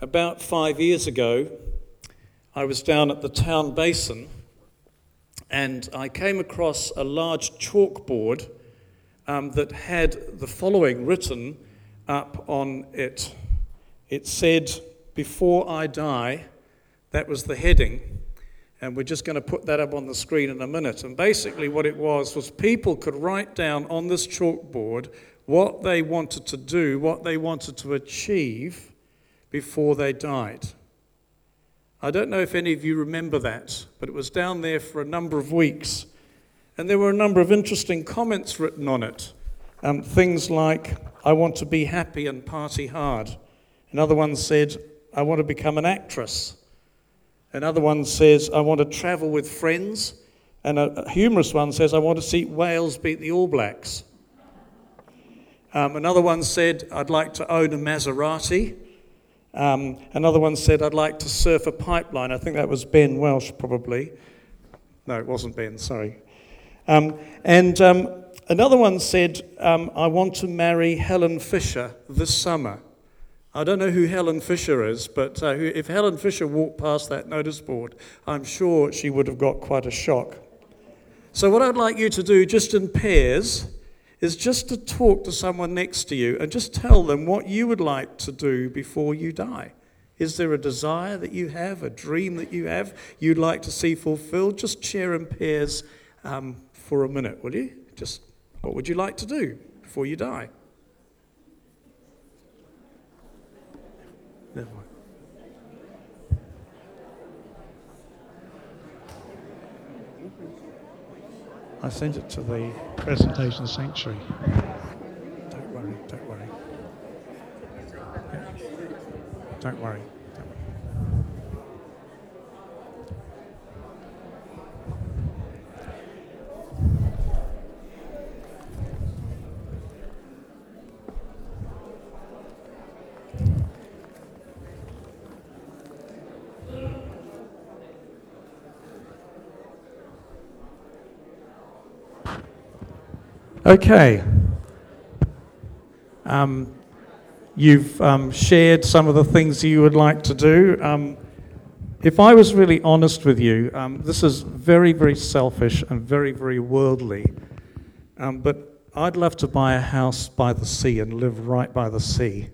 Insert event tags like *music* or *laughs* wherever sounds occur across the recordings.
about five years ago, I was down at the town basin and I came across a large chalkboard um, that had the following written up on it. It said, Before I die, that was the heading. And we're just going to put that up on the screen in a minute. And basically, what it was was people could write down on this chalkboard what they wanted to do, what they wanted to achieve before they died. I don't know if any of you remember that, but it was down there for a number of weeks. And there were a number of interesting comments written on it. Um, things like, I want to be happy and party hard. Another one said, I want to become an actress. Another one says, I want to travel with friends. And a, humorous one says, I want to see Wales beat the All Blacks. Um, another one said, I'd like to own a Maserati. Um, another one said, I'd like to surf a pipeline. I think that was Ben Welsh, probably. No, it wasn't Ben, sorry. Um, and um, another one said, um, I want to marry Helen Fisher this summer. I don't know who Helen Fisher is, but uh, if Helen Fisher walked past that notice board, I'm sure she would have got quite a shock. So, what I'd like you to do, just in pairs, is just to talk to someone next to you and just tell them what you would like to do before you die. Is there a desire that you have, a dream that you have, you'd like to see fulfilled? Just share in pairs um, for a minute, will you? Just what would you like to do before you die? Never mind. I sent it to the presentation sanctuary. Don't worry, don't worry. Don't worry. Okay. Um, you've um, shared some of the things you would like to do. Um, if I was really honest with you, um, this is very, very selfish and very, very worldly. Um, but I'd love to buy a house by the sea and live right by the sea.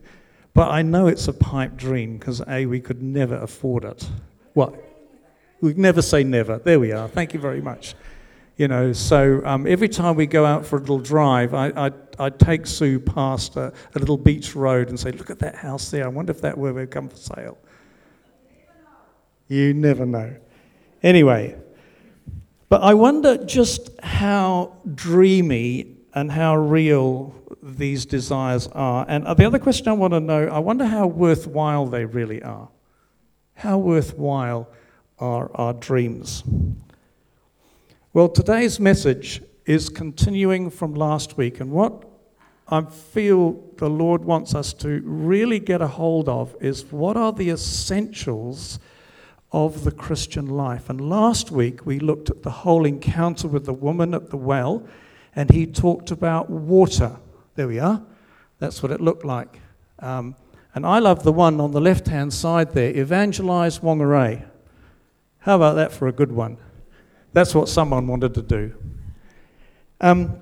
But I know it's a pipe dream because, A, we could never afford it. What? We'd never say never. There we are. Thank you very much. You know, so um, every time we go out for a little drive, I, I, I take Sue past a, a, little beach road and say, Look at that house there. I wonder if that will come for sale. You never know. Anyway, but I wonder just how dreamy and how real these desires are. And the other question I want to know I wonder how worthwhile they really are. How worthwhile are our dreams? Well, today's message is continuing from last week, and what I feel the Lord wants us to really get a hold of is what are the essentials of the Christian life. And last week we looked at the whole encounter with the woman at the well, and he talked about water. There we are. That's what it looked like. Um, and I love the one on the left hand side there, Evangelize Whangarei. How about that for a good one? That's what someone wanted to do. Um,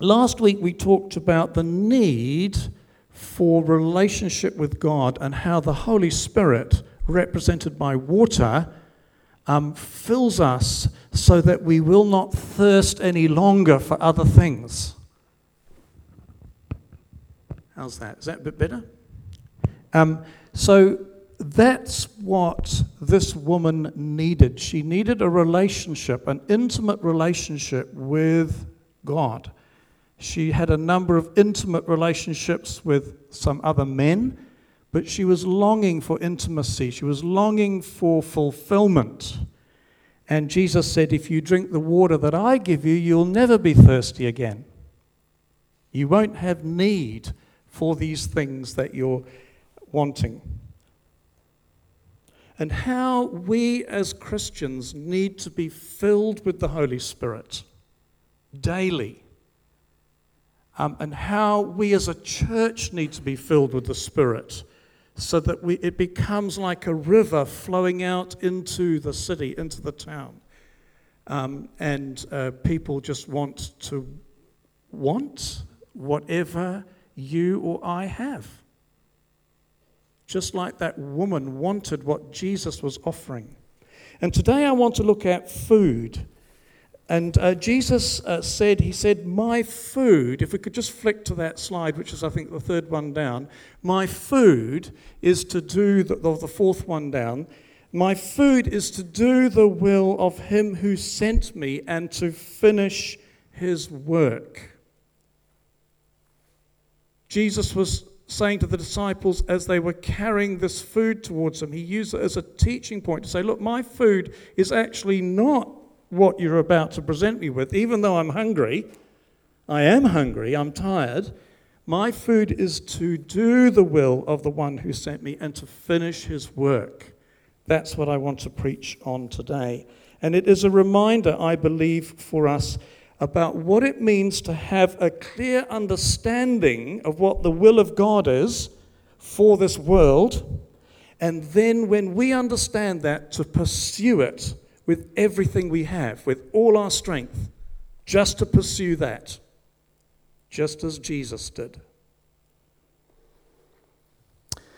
last week we talked about the need for relationship with God and how the Holy Spirit, represented by water, um, fills us so that we will not thirst any longer for other things. How's that? Is that a bit better? Um, so that's what this woman needed. She needed a relationship, an intimate relationship with God. She had a number of intimate relationships with some other men, but she was longing for intimacy. She was longing for fulfillment. And Jesus said, If you drink the water that I give you, you'll never be thirsty again. You won't have need for these things that you're wanting and how we as Christians need to be filled with the Holy Spirit daily. Um, and how we as a church need to be filled with the Spirit so that we, it becomes like a river flowing out into the city, into the town. Um, and uh, people just want to want whatever you or I have. Just like that woman wanted what Jesus was offering. And today I want to look at food and uh, Jesus uh, said, He said, My food, if we could just flick to that slide, which is, I think, the third one down, my food is to do, the, the fourth one down, my food is to do the will of Him who sent me and to finish His work. Jesus was saying to the disciples as they were carrying this food towards him, he used it as a teaching point to say, Look, my food is actually not what you're about to present me with, even though I'm hungry. I am hungry, I'm tired. My food is to do the will of the one who sent me and to finish his work. That's what I want to preach on today. And it is a reminder, I believe, for us about what it means to have a clear understanding of what the will of God is for this world. And then, when we understand that, to pursue it with everything we have, with all our strength, just to pursue that, just as Jesus did.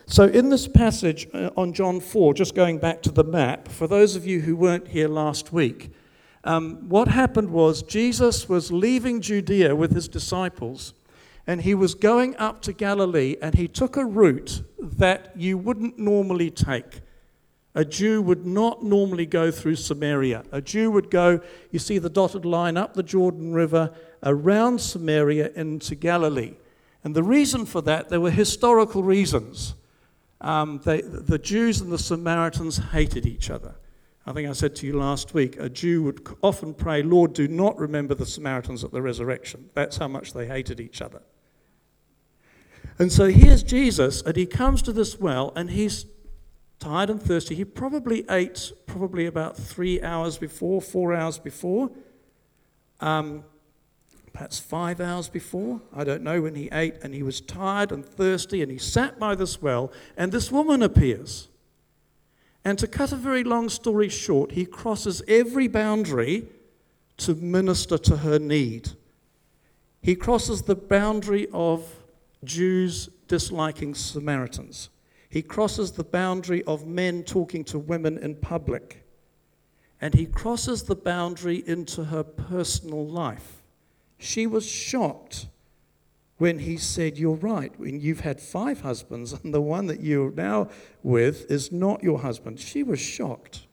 So, in this passage uh, on John 4, just going back to the map, for those of you who weren't here last week, um, what happened was Jesus was leaving Judea with his disciples, and he was going up to Galilee, and he took a route that you wouldn't normally take. A Jew would not normally go through Samaria. A Jew would go, you see the dotted line up the Jordan River, around Samaria into Galilee. And the reason for that, there were historical reasons. Um, they, the Jews and the Samaritans hated each other. I think I said to you last week, a Jew would often pray, Lord, do not remember the Samaritans at the resurrection. That's how much they hated each other. And so here's Jesus, and he comes to this well, and he's tired and thirsty. He probably ate probably about three hours before, four hours before, um, perhaps five hours before. I don't know when he ate, and he was tired and thirsty, and he sat by this well, and this woman appears. And to cut a very long story short, he crosses every boundary to minister to her need. He crosses the boundary of Jews disliking Samaritans. He crosses the boundary of men talking to women in public. And he crosses the boundary into her personal life. She was shocked when he said, You're right, when you've had five husbands and the one that you're now with is not your husband. She was shocked.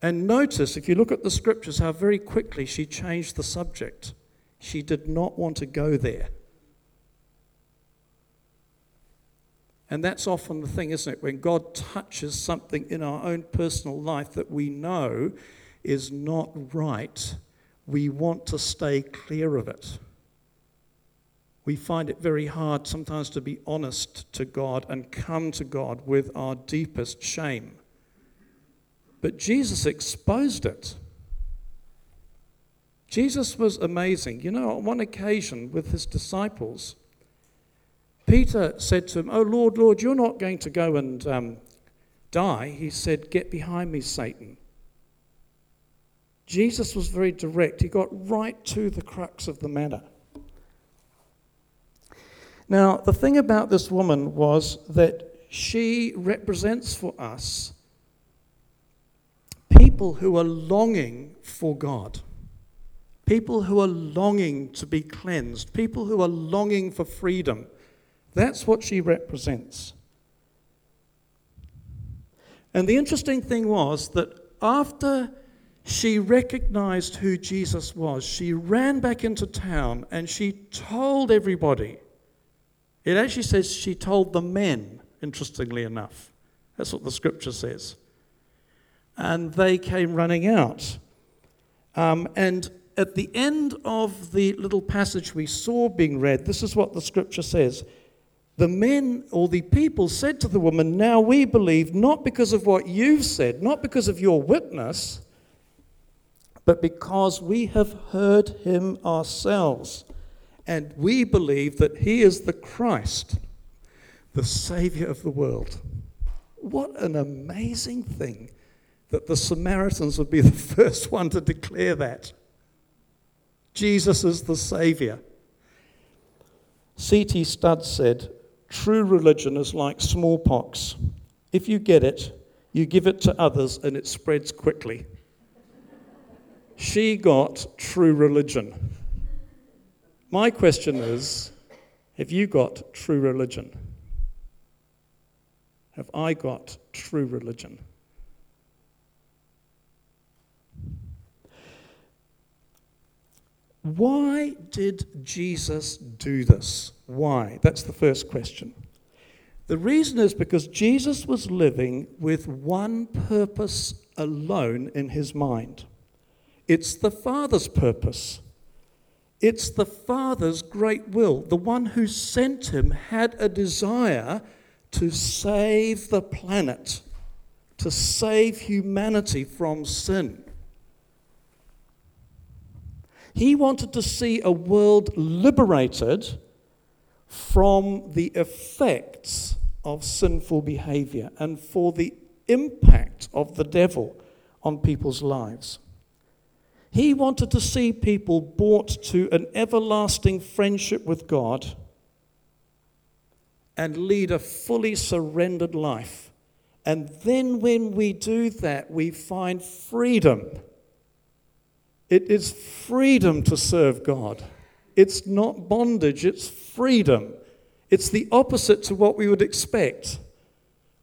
And notice, if you look at the scriptures, how very quickly she changed the subject. She did not want to go there. And that's often the thing, isn't it? When God touches something in our own personal life that we know is not right, we want to stay clear of it. We find it very hard sometimes to be honest to God and come to God with our deepest shame. But Jesus exposed it. Jesus was amazing. You know, on one occasion with his disciples, Peter said to him, Oh, Lord, Lord, you're not going to go and um, die. He said, Get behind me, Satan. Jesus was very direct. He got right to the crux of the matter. Now, the thing about this woman was that she represents for us people who are longing for God, people who are longing to be cleansed, people who are longing for freedom. That's what she represents. And the interesting thing was that after she recognized who Jesus was, she ran back into town and she told everybody. It actually says she told the men, interestingly enough. That's what the scripture says. And they came running out. Um, and at the end of the little passage we saw being read, this is what the scripture says the men or the people said to the woman, Now we believe not because of what you've said, not because of your witness, but because we have heard him ourselves. And we believe that he is the Christ, the Savior of the world. What an amazing thing that the Samaritans would be the *laughs* first one to declare that. Jesus is the Savior. C.T. Studd said, True religion is like smallpox. If you get it, you give it to others and it spreads quickly. she got true religion. My question is have you got true religion? Have I got true religion? Why did Jesus do this? Why? That's the first question. The reason is because Jesus was living with one purpose alone in his mind it's the Father's purpose. It's the Father's great will. The one who sent him had a desire to save the planet, to save humanity from sin. He wanted to see a world liberated from the effects of sinful behavior and for the impact of the devil on people's lives. He wanted to see people brought to an everlasting friendship with God and lead a fully surrendered life. And then, when we do that, we find freedom it is freedom to serve God. It's not bondage, it's freedom. It's the opposite to what we would expect.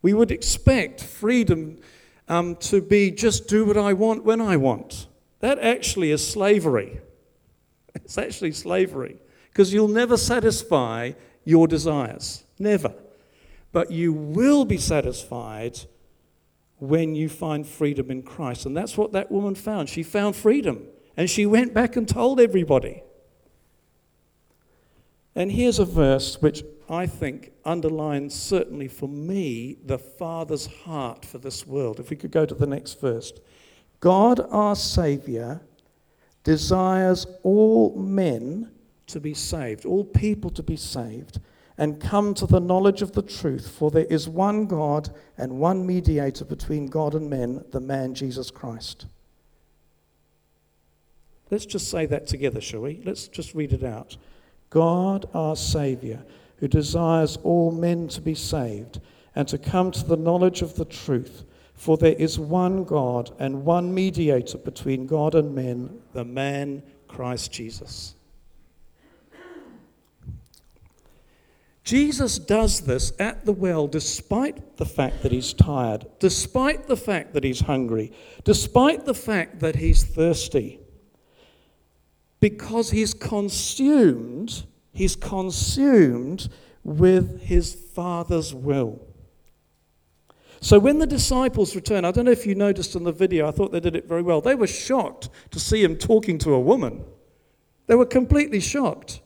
We would expect freedom um, to be just do what I want when I want. That actually is slavery. It's actually slavery because you'll never satisfy your desires. Never. But you will be satisfied when you find freedom in Christ. And that's what that woman found. She found freedom. And she went back and told everybody. And here's a verse which I think underlines, certainly for me, the Father's heart for this world. If we could go to the next verse. God, our Savior, desires all men to be saved, all people to be saved, and come to the knowledge of the truth. For there is one God and one mediator between God and men, the man Jesus Christ. Let's just say that together, shall we? Let's just read it out. God, our Saviour, who desires all men to be saved and to come to the knowledge of the truth. For there is one God and one mediator between God and men, the man Christ Jesus. Jesus does this at the well despite the fact that he's tired, despite the fact that he's hungry, despite the fact that he's thirsty because he's consumed, he's consumed with his Father's will. So when the disciples returned, I don't know if you noticed in the video, I thought they did it very well. They were shocked to see him talking to a woman. They were completely shocked.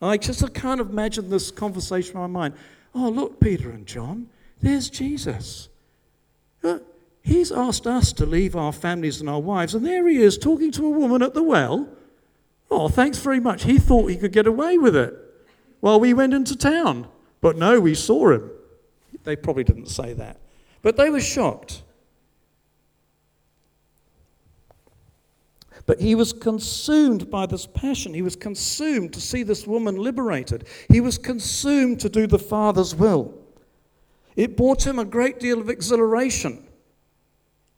I just can't imagine this conversation in my mind. Oh, look, Peter and John, there's Jesus. Uh, he's asked us to leave our families and our wives, and there he is talking to a woman at the well. Oh, thanks very much. He thought he could get away with it while we went into town. But no, we saw him. They probably didn't say that. But they were shocked. But he was consumed by this passion. He was consumed to see this woman liberated. He was consumed to do the Father's will. It brought him a great deal of exhilaration.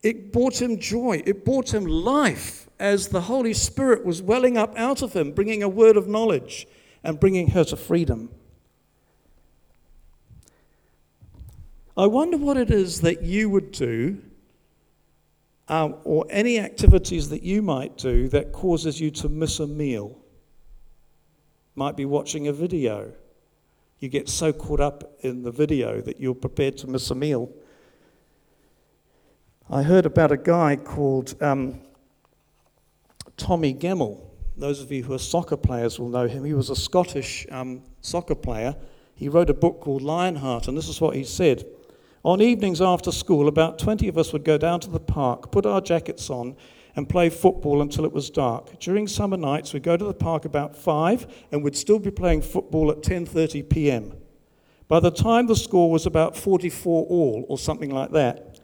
It brought him joy. It brought him life as the Holy Spirit was welling up out of him, bringing a word of knowledge and bringing her to freedom. I wonder what it is that you would do, um, or any activities that you might do that causes you to miss a meal. Might be watching a video. You get so caught up in the video that you're prepared to miss a meal. I heard about a guy called um, Tommy Gemmell. Those of you who are soccer players will know him. He was a Scottish um, soccer player. He wrote a book called Lionheart, and this is what he said. On evenings after school, about 20 of us would go down to the park, put our jackets on, and play football until it was dark. During summer nights, we'd go to the park about 5 and we'd still be playing football at 10:30 p.m. By the time the score was about 44 all or something like that,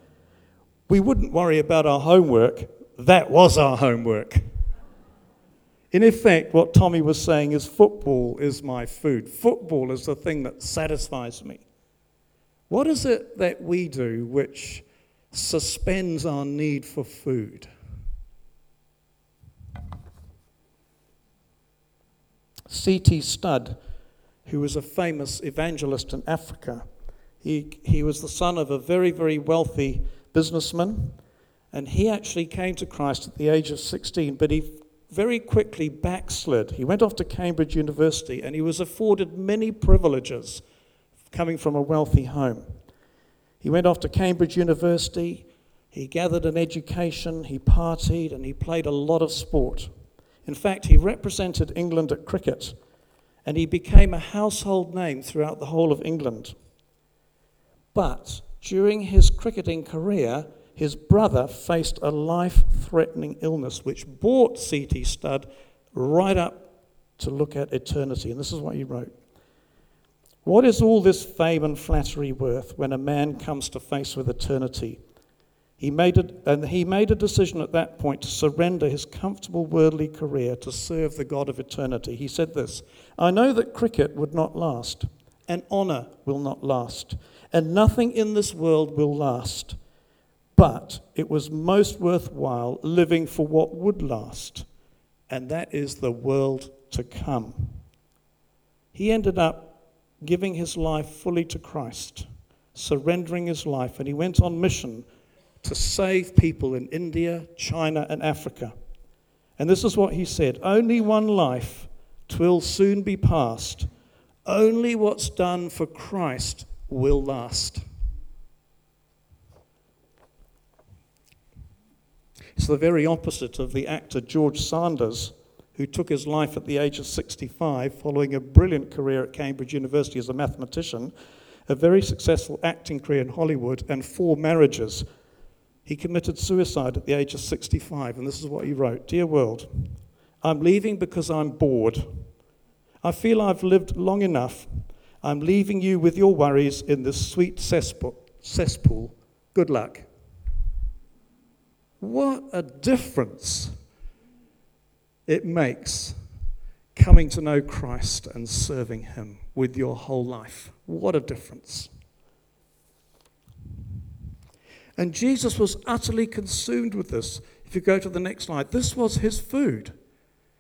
we wouldn't worry about our homework. That was our homework. In effect, what Tommy was saying is football is my food. Football is the thing that satisfies me. What is it that we do which suspends our need for food? C.T. Studd, who was a famous evangelist in Africa, he, he was the son of a very, very wealthy businessman, and he actually came to Christ at the age of 16, but he very quickly backslid. He went off to Cambridge University and he was afforded many privileges coming from a wealthy home. He went off to Cambridge University, he gathered an education, he partied, and he played a lot of sport. In fact, he represented England at cricket and he became a household name throughout the whole of England. But during his cricketing career, his brother faced a life threatening illness which brought C.T. Studd right up to look at eternity. And this is what he wrote What is all this fame and flattery worth when a man comes to face with eternity? He made, a, and he made a decision at that point to surrender his comfortable worldly career to serve the God of eternity. He said this I know that cricket would not last, and honour will not last, and nothing in this world will last. But it was most worthwhile living for what would last, and that is the world to come. He ended up giving his life fully to Christ, surrendering his life, and he went on mission to save people in India, China, and Africa. And this is what he said Only one life, twill soon be past. Only what's done for Christ will last. It's the very opposite of the actor George Sanders, who took his life at the age of 65 following a brilliant career at Cambridge University as a mathematician, a very successful acting career in Hollywood, and four marriages. He committed suicide at the age of 65, and this is what he wrote Dear world, I'm leaving because I'm bored. I feel I've lived long enough. I'm leaving you with your worries in this sweet cesspool. Good luck. What a difference it makes coming to know Christ and serving Him with your whole life. What a difference. And Jesus was utterly consumed with this. If you go to the next slide, this was his food.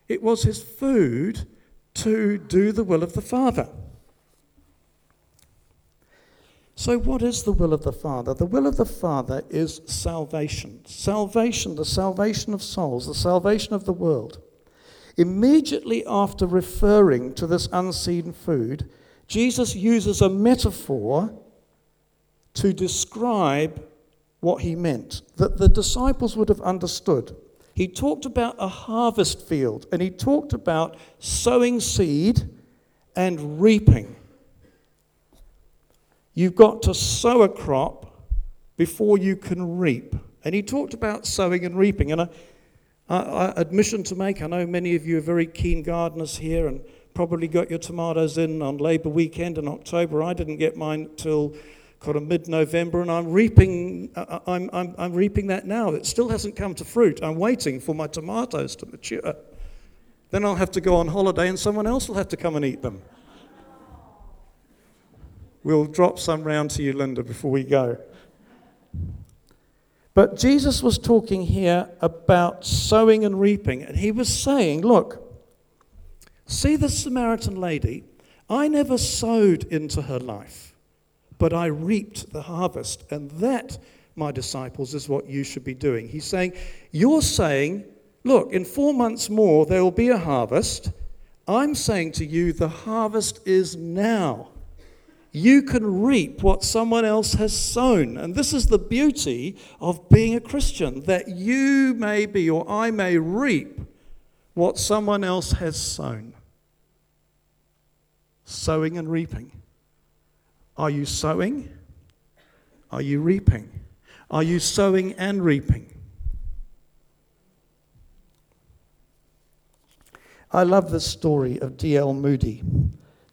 It was his food to do the will of the Father. So, what is the will of the Father? The will of the Father is salvation. Salvation, the salvation of souls, the salvation of the world. Immediately after referring to this unseen food, Jesus uses a metaphor to describe what he meant, that the disciples would have understood. He talked about a harvest field and he talked about sowing seed and reaping. You've got to sow a crop before you can reap. And he talked about sowing and reaping. And I, I, admission to make, I know many of you are very keen gardeners here and probably got your tomatoes in on Labour weekend in October. I didn't get mine till kind of mid-November, and I'm reaping. Uh, uh, I'm, I'm, I'm reaping that now. It still hasn't come to fruit. I'm waiting for my tomatoes to mature. Then I'll have to go on holiday, and someone else will have to come and eat them. We'll drop some round to you, Linda, before we go. But Jesus was talking here about sowing and reaping, and he was saying, Look, see the Samaritan lady? I never sowed into her life, but I reaped the harvest. And that, my disciples, is what you should be doing. He's saying, You're saying, Look, in four months more there will be a harvest. I'm saying to you, the harvest is now you can reap what someone else has sown. And this is the beauty of being a Christian that you may be or I may reap what someone else has sown. Sowing and reaping. Are you sowing? Are you reaping? Are you sowing and reaping? I love the story of D.L. Moody.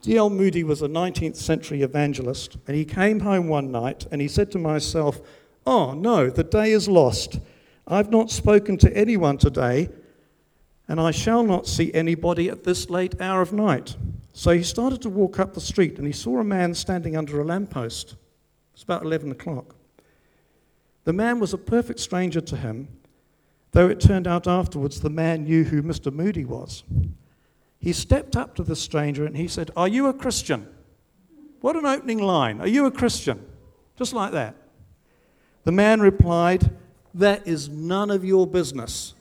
D.L. Moody was a 19th century evangelist, and he came home one night and he said to myself, Oh, no, the day is lost. I've not spoken to anyone today, and I shall not see anybody at this late hour of night. So he started to walk up the street, and he saw a man standing under a lamppost. It was about 11 o'clock. The man was a perfect stranger to him, though it turned out afterwards the man knew who Mr. Moody was. He stepped up to the stranger and he said, Are you a Christian? What an opening line. Are you a Christian? Just like that. The man replied, That is none of your business.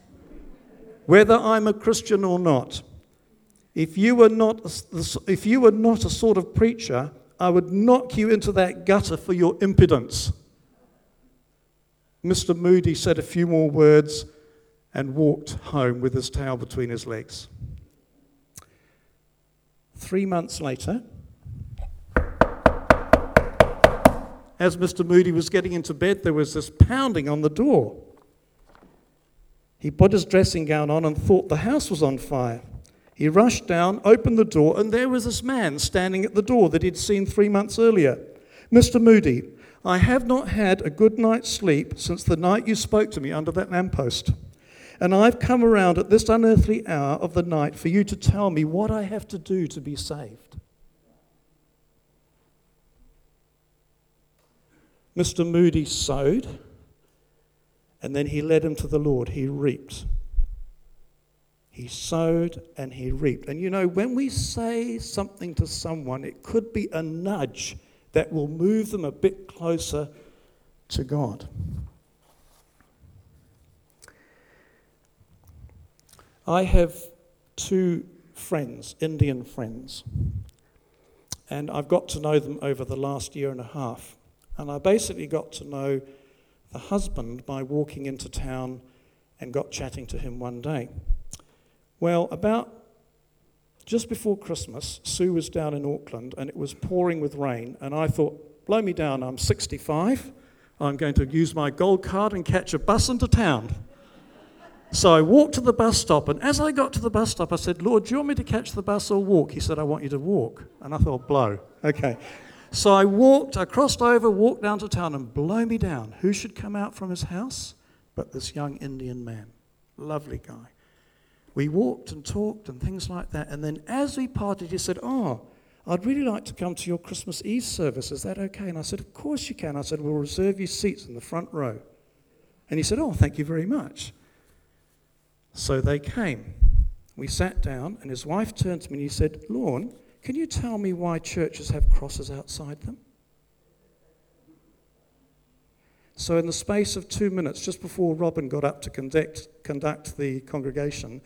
Whether I'm a Christian or not. If you were not, if you were not a sort of preacher, I would knock you into that gutter for your impudence. Mr. Moody said a few more words and walked home with his tail between his legs. Three months later, as Mr. Moody was getting into bed, there was this pounding on the door. He put his dressing gown on and thought the house was on fire. He rushed down, opened the door, and there was this man standing at the door that he'd seen three months earlier. Mr. Moody, I have not had a good night's sleep since the night you spoke to me under that lamppost. And I've come around at this unearthly hour of the night for you to tell me what I have to do to be saved. Mr. Moody sowed, and then he led him to the Lord. He reaped. He sowed and he reaped. And you know, when we say something to someone, it could be a nudge that will move them a bit closer to God. I have two friends, Indian friends, and I've got to know them over the last year and a half. And I basically got to know the husband by walking into town and got chatting to him one day. Well, about just before Christmas, Sue was down in Auckland and it was pouring with rain, and I thought, blow me down, I'm 65. I'm going to use my gold card and catch a bus into town. So I walked to the bus stop, and as I got to the bus stop, I said, Lord, do you want me to catch the bus or walk? He said, I want you to walk. And I thought, blow. Okay. So I walked, I crossed over, walked down to town, and blow me down. Who should come out from his house but this young Indian man? Lovely guy. We walked and talked and things like that. And then as we parted, he said, Oh, I'd really like to come to your Christmas Eve service. Is that okay? And I said, Of course you can. I said, We'll reserve you seats in the front row. And he said, Oh, thank you very much. So they came. We sat down, and his wife turned to me and he said, Lorne, can you tell me why churches have crosses outside them? So, in the space of two minutes, just before Robin got up to conduct, conduct the congregation,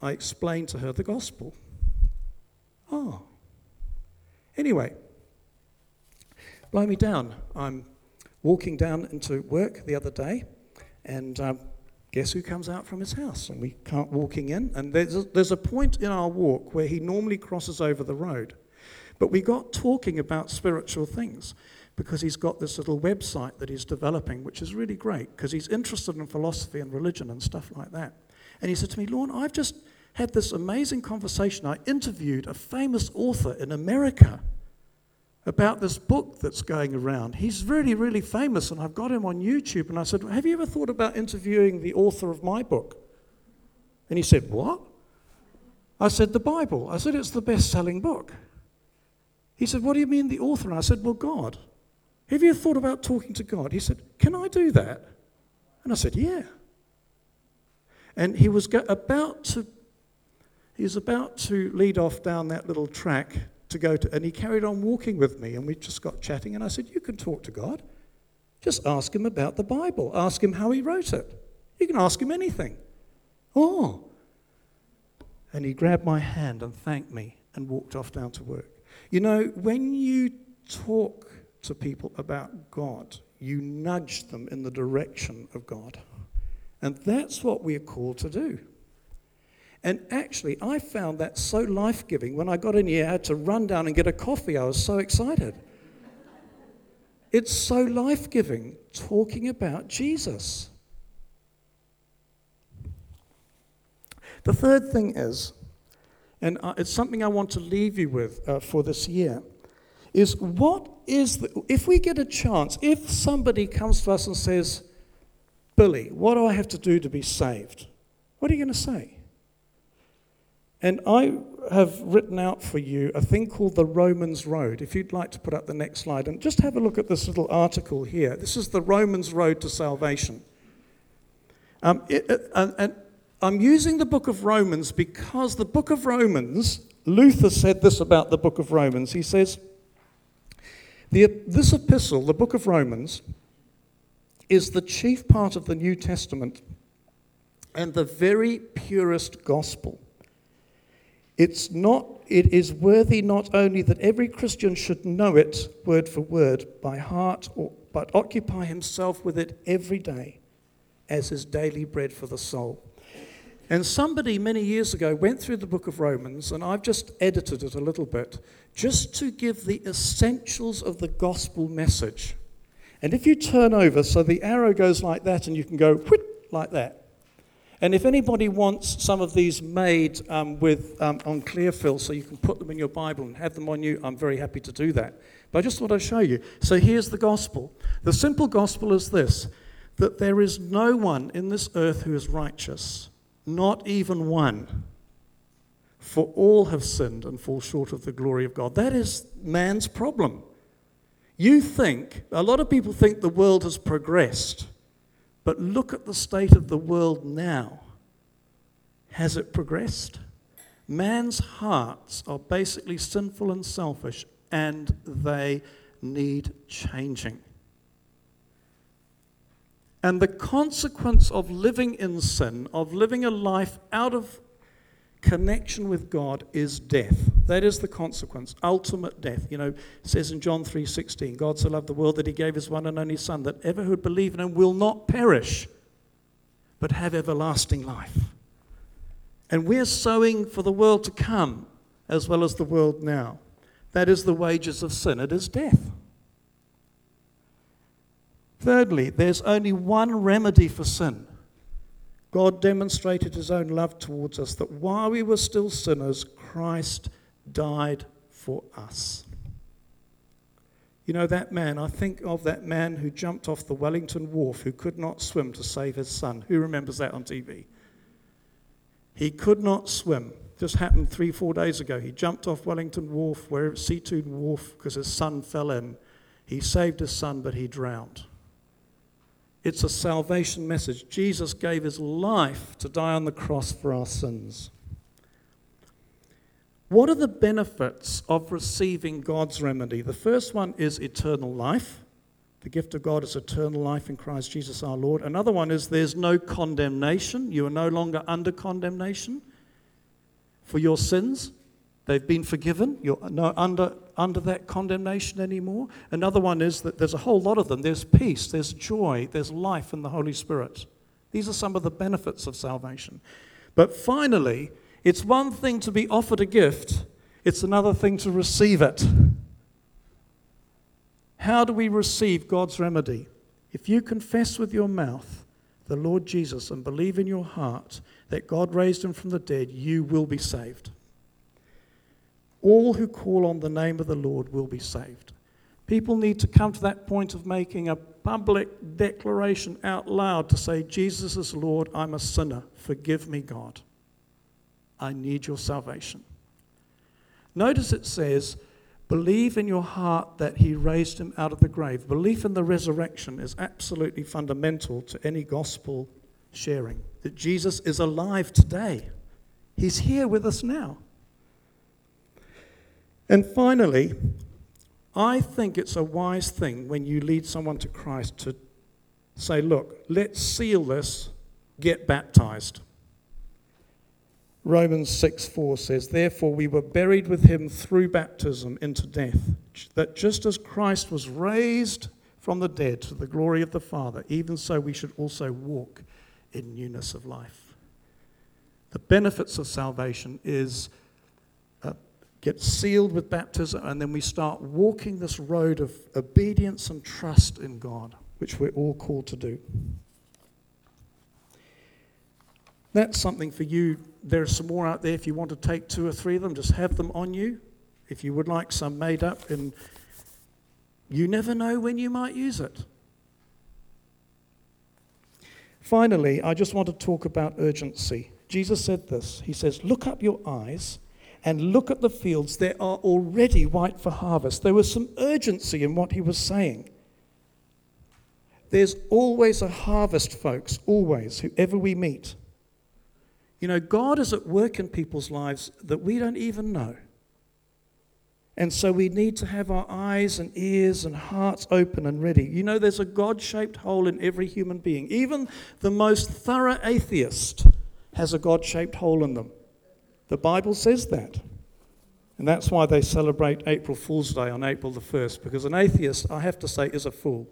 I explained to her the gospel. Oh. Anyway, blow me down. I'm walking down into work the other day, and um, guess who comes out from his house? And we can't walking in. And there's a, there's a point in our walk where he normally crosses over the road. But we got talking about spiritual things because he's got this little website that he's developing, which is really great because he's interested in philosophy and religion and stuff like that. And he said to me, Lorne, I've just had this amazing conversation. I interviewed a famous author in America about this book that's going around. He's really, really famous, and I've got him on YouTube. And I said, Have you ever thought about interviewing the author of my book? And he said, What? I said, The Bible. I said, It's the best selling book. He said, What do you mean, the author? And I said, Well, God. Have you thought about talking to God? He said, Can I do that? And I said, Yeah. And he was go- about to he was about to lead off down that little track to go to, and he carried on walking with me, and we just got chatting. And I said, You can talk to God. Just ask him about the Bible, ask him how he wrote it. You can ask him anything. Oh. And he grabbed my hand and thanked me and walked off down to work. You know, when you talk to people about God, you nudge them in the direction of God. And that's what we are called to do. And actually, I found that so life giving. When I got in here, I had to run down and get a coffee. I was so excited. It's so life giving talking about Jesus. The third thing is, and it's something I want to leave you with uh, for this year, is what is, the, if we get a chance, if somebody comes to us and says, Billy, what do I have to do to be saved? What are you going to say? And I have written out for you a thing called the Romans Road. If you'd like to put up the next slide, and just have a look at this little article here. This is the Romans Road to Salvation. Um, it, it, and, and I'm using the book of Romans because the book of Romans, Luther said this about the book of Romans. He says, This epistle, the book of Romans, is the chief part of the New Testament and the very purest gospel. It's not, it is worthy not only that every Christian should know it word for word by heart, or, but occupy himself with it every day as his daily bread for the soul. And somebody many years ago went through the book of Romans, and I've just edited it a little bit, just to give the essentials of the gospel message. And if you turn over, so the arrow goes like that, and you can go like that. And if anybody wants some of these made um, with, um, on clear fill so you can put them in your Bible and have them on you, I'm very happy to do that. But I just thought I'd show you. So here's the gospel. The simple gospel is this that there is no one in this earth who is righteous, not even one. For all have sinned and fall short of the glory of God. That is man's problem. You think, a lot of people think the world has progressed. But look at the state of the world now. Has it progressed? Man's hearts are basically sinful and selfish, and they need changing. And the consequence of living in sin, of living a life out of connection with God is death. That is the consequence, ultimate death. You know, says in John 3:16, God so loved the world that he gave his one and only son that ever who believe in him will not perish but have everlasting life. And we're sowing for the world to come as well as the world now. That is the wages of sin. It is death. Thirdly, there's only one remedy for sin God demonstrated his own love towards us that while we were still sinners, Christ died for us. You know, that man, I think of that man who jumped off the Wellington Wharf who could not swim to save his son. Who remembers that on TV? He could not swim. Just happened three, four days ago. He jumped off Wellington Wharf, where Seatoun Wharf, because his son fell in. He saved his son, but he drowned. It's a salvation message. Jesus gave his life to die on the cross for our sins. What are the benefits of receiving God's remedy? The first one is eternal life. The gift of God is eternal life in Christ Jesus our Lord. Another one is there's no condemnation. You are no longer under condemnation for your sins. They've been forgiven. You're not under, under that condemnation anymore. Another one is that there's a whole lot of them. There's peace, there's joy, there's life in the Holy Spirit. These are some of the benefits of salvation. But finally, it's one thing to be offered a gift, it's another thing to receive it. How do we receive God's remedy? If you confess with your mouth the Lord Jesus and believe in your heart that God raised him from the dead, you will be saved. All who call on the name of the Lord will be saved. People need to come to that point of making a public declaration out loud to say, Jesus is Lord, I'm a sinner. Forgive me, God. I need your salvation. Notice it says, believe in your heart that he raised him out of the grave. Belief in the resurrection is absolutely fundamental to any gospel sharing. That Jesus is alive today, he's here with us now. And finally, I think it's a wise thing when you lead someone to Christ to say, look, let's seal this, get baptized. Romans 6 4 says, Therefore we were buried with him through baptism into death, that just as Christ was raised from the dead to the glory of the Father, even so we should also walk in newness of life. The benefits of salvation is uh, get sealed with baptism, and then we start walking this road of obedience and trust in God, which we're all called to do. That's something for you. There are some more out there if you want to take two or three of them, just have them on you. If you would like some made up, and you never know when you might use it. Finally, I just want to talk about urgency. Jesus said this He says, Look up your eyes and look at the fields. They are already white for harvest. There was some urgency in what he was saying. There's always a harvest, folks, always, whoever we meet. You know, God is at work in people's lives that we don't even know. And so we need to have our eyes and ears and hearts open and ready. You know, there's a God shaped hole in every human being. Even the most thorough atheist has a God shaped hole in them. The Bible says that. And that's why they celebrate April Fool's Day on April the 1st, because an atheist, I have to say, is a fool.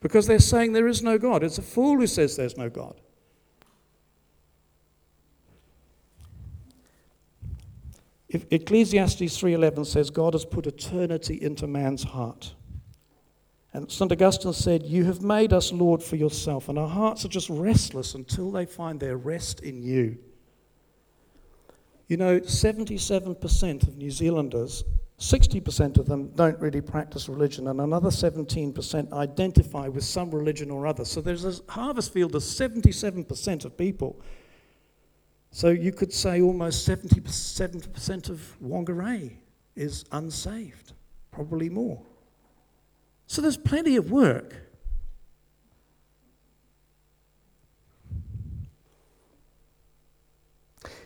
Because they're saying there is no God. It's a fool who says there's no God. If Ecclesiastes 3:11 says God has put eternity into man's heart. And St. Augustine said, You have made us Lord for yourself, and our hearts are just restless until they find their rest in you. You know, 77% of New Zealanders, 60% of them don't really practice religion, and another 17% identify with some religion or other. So there's a harvest field of 77% of people. So you could say almost 70% of Whangarei is unsaved, probably more. So there's plenty of work.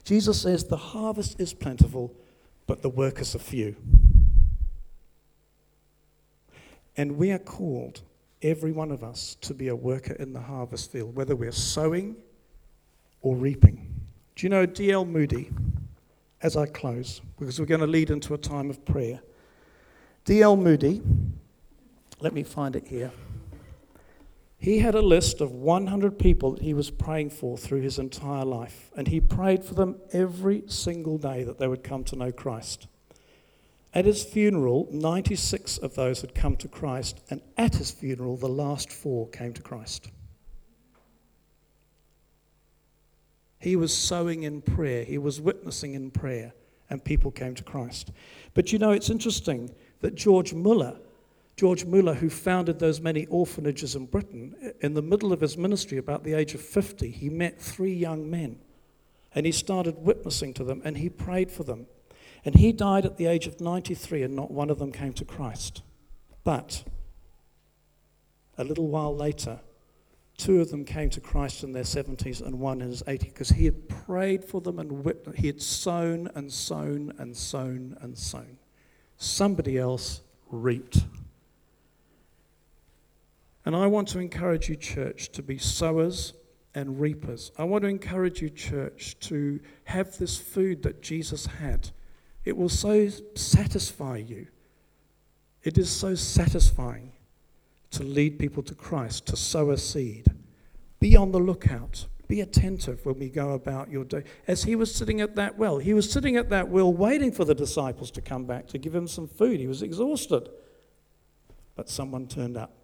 Jesus says the harvest is plentiful, but the workers are few. And we are called, every one of us, to be a worker in the harvest field, whether we're sowing or reaping. Do you know D.L. Moody, as I close, because we're going to lead into a time of prayer? D.L. Moody let me find it here. He had a list of 100 people that he was praying for through his entire life, and he prayed for them every single day that they would come to know Christ. At his funeral, 96 of those had come to Christ, and at his funeral, the last four came to Christ. He was sowing in prayer, he was witnessing in prayer, and people came to Christ. But you know, it's interesting that George Muller George Muller, who founded those many orphanages in Britain, in the middle of his ministry, about the age of 50, he met three young men and he started witnessing to them and he prayed for them. And he died at the age of 93 and not one of them came to Christ. But a little while later, two of them came to Christ in their 70s and one in his 80s because he had prayed for them and witnessed, he had sown and sown and sown and sown. Somebody else reaped. And I want to encourage you, church, to be sowers and reapers. I want to encourage you, church, to have this food that Jesus had. It will so satisfy you. It is so satisfying to lead people to Christ, to sow a seed. Be on the lookout. Be attentive when we go about your day. As he was sitting at that well, he was sitting at that well waiting for the disciples to come back to give him some food. He was exhausted. But someone turned up.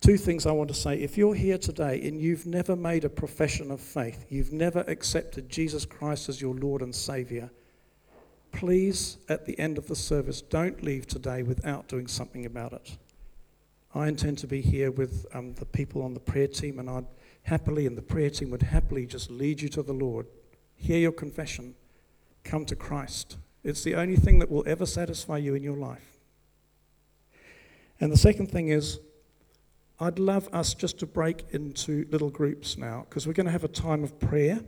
Two things I want to say. If you're here today and you've never made a profession of faith, you've never accepted Jesus Christ as your Lord and Savior, please, at the end of the service, don't leave today without doing something about it. I intend to be here with um, the people on the prayer team, and I'd happily, and the prayer team would happily just lead you to the Lord. Hear your confession. Come to Christ. It's the only thing that will ever satisfy you in your life. And the second thing is, I'd love us just to break into little groups now because we're going to have a time of prayer.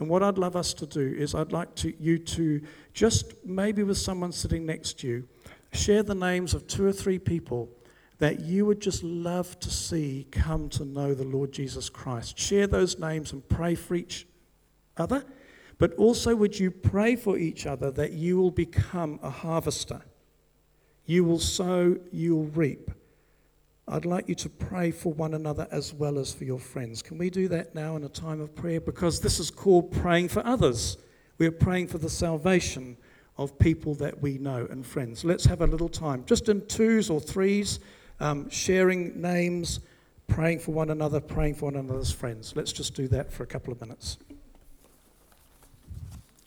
And what I'd love us to do is, I'd like to, you to just maybe with someone sitting next to you, share the names of two or three people that you would just love to see come to know the Lord Jesus Christ. Share those names and pray for each other. But also, would you pray for each other that you will become a harvester? You will sow, you will reap. I'd like you to pray for one another as well as for your friends. Can we do that now in a time of prayer? Because this is called praying for others. We're praying for the salvation of people that we know and friends. Let's have a little time, just in twos or threes. um, sharing names, praying for one another, praying for one another's friends. Let's just do that for a couple of minutes.